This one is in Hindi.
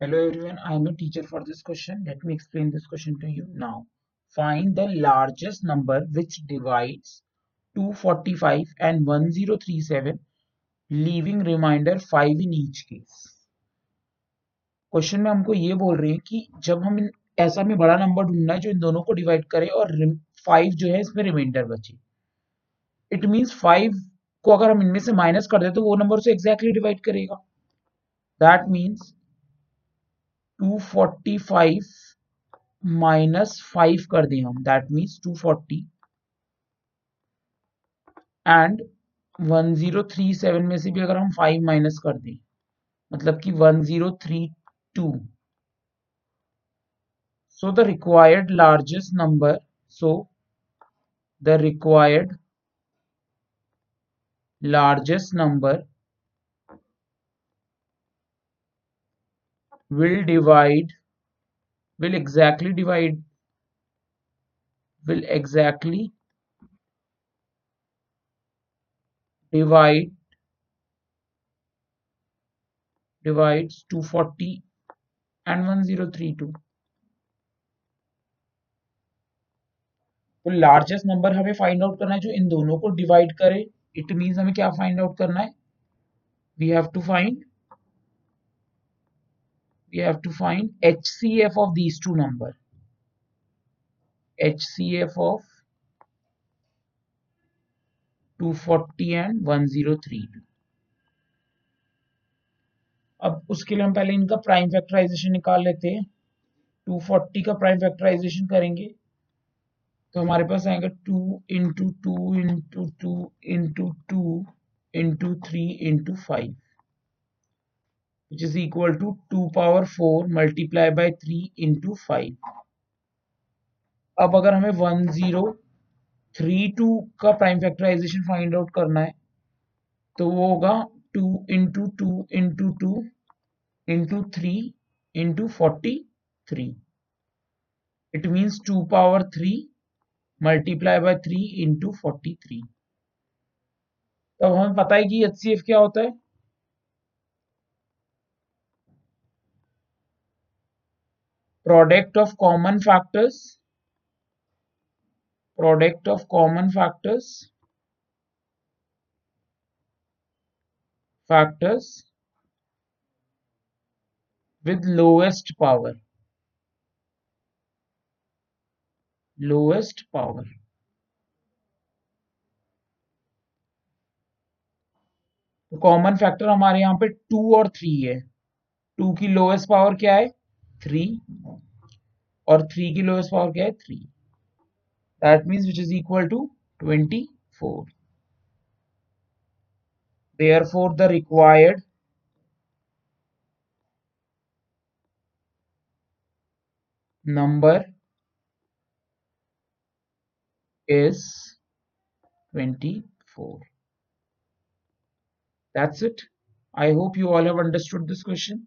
Hello everyone, I am a teacher for this question. Let me explain this question to you now. Find the largest number which divides 245 and 1037 leaving remainder 5 in each case. Question में हमको ये बोल रहे हैं कि जब हम ऐसा में बड़ा नंबर ढूंढना है जो इन दोनों को डिवाइड करे और फाइव जो है इसमें रिमाइंडर बचे इट मींस फाइव को अगर हम इनमें से माइनस कर दे तो वो नंबर से एग्जैक्टली डिवाइड करेगा दैट मीन्स 245 माइनस फाइव कर दिए हम। दैट मीन्स 240 एंड 1037 में से भी अगर हम फाइव माइनस कर दें मतलब कि 1032 so the required largest number so the required largest number will divide, will exactly divide, will exactly divide, divides 240 and 1032 तो लार्जेस्ट नंबर हमें फाइंड आउट करना है जो इन दोनों को डिवाइड करे इट मींस हमें क्या फाइंड आउट करना है? We have to find we have to find HCF of these two number. HCF of 240 and 1032. अब उसके लिए हम पहले इनका प्राइम फैक्टराइजेशन निकाल लेते हैं 240 का प्राइम फैक्टराइजेशन करेंगे तो हमारे पास आएगा two into two into two into two into three into five which is equal to 2 power 4 multiply by 3 into 5 अब अगर हमें 1032 का प्राइम फैक्टराइजेशन फाइंड आउट करना है तो वो होगा 2 into two into two into three into forty three it means two power three multiply by three into forty three तब हमें पता है कि एचसीएफ क्या होता है? Product of common factors product of common factors factors with lowest power lowest power तो कॉमन फैक्टर हमारे यहाँ पे टू और थ्री है टू की लोएस्ट पावर क्या है 3 or 3 kilo is power 3 that means which is equal to 24 therefore the required number is 24 that's it. I hope you all have understood this question.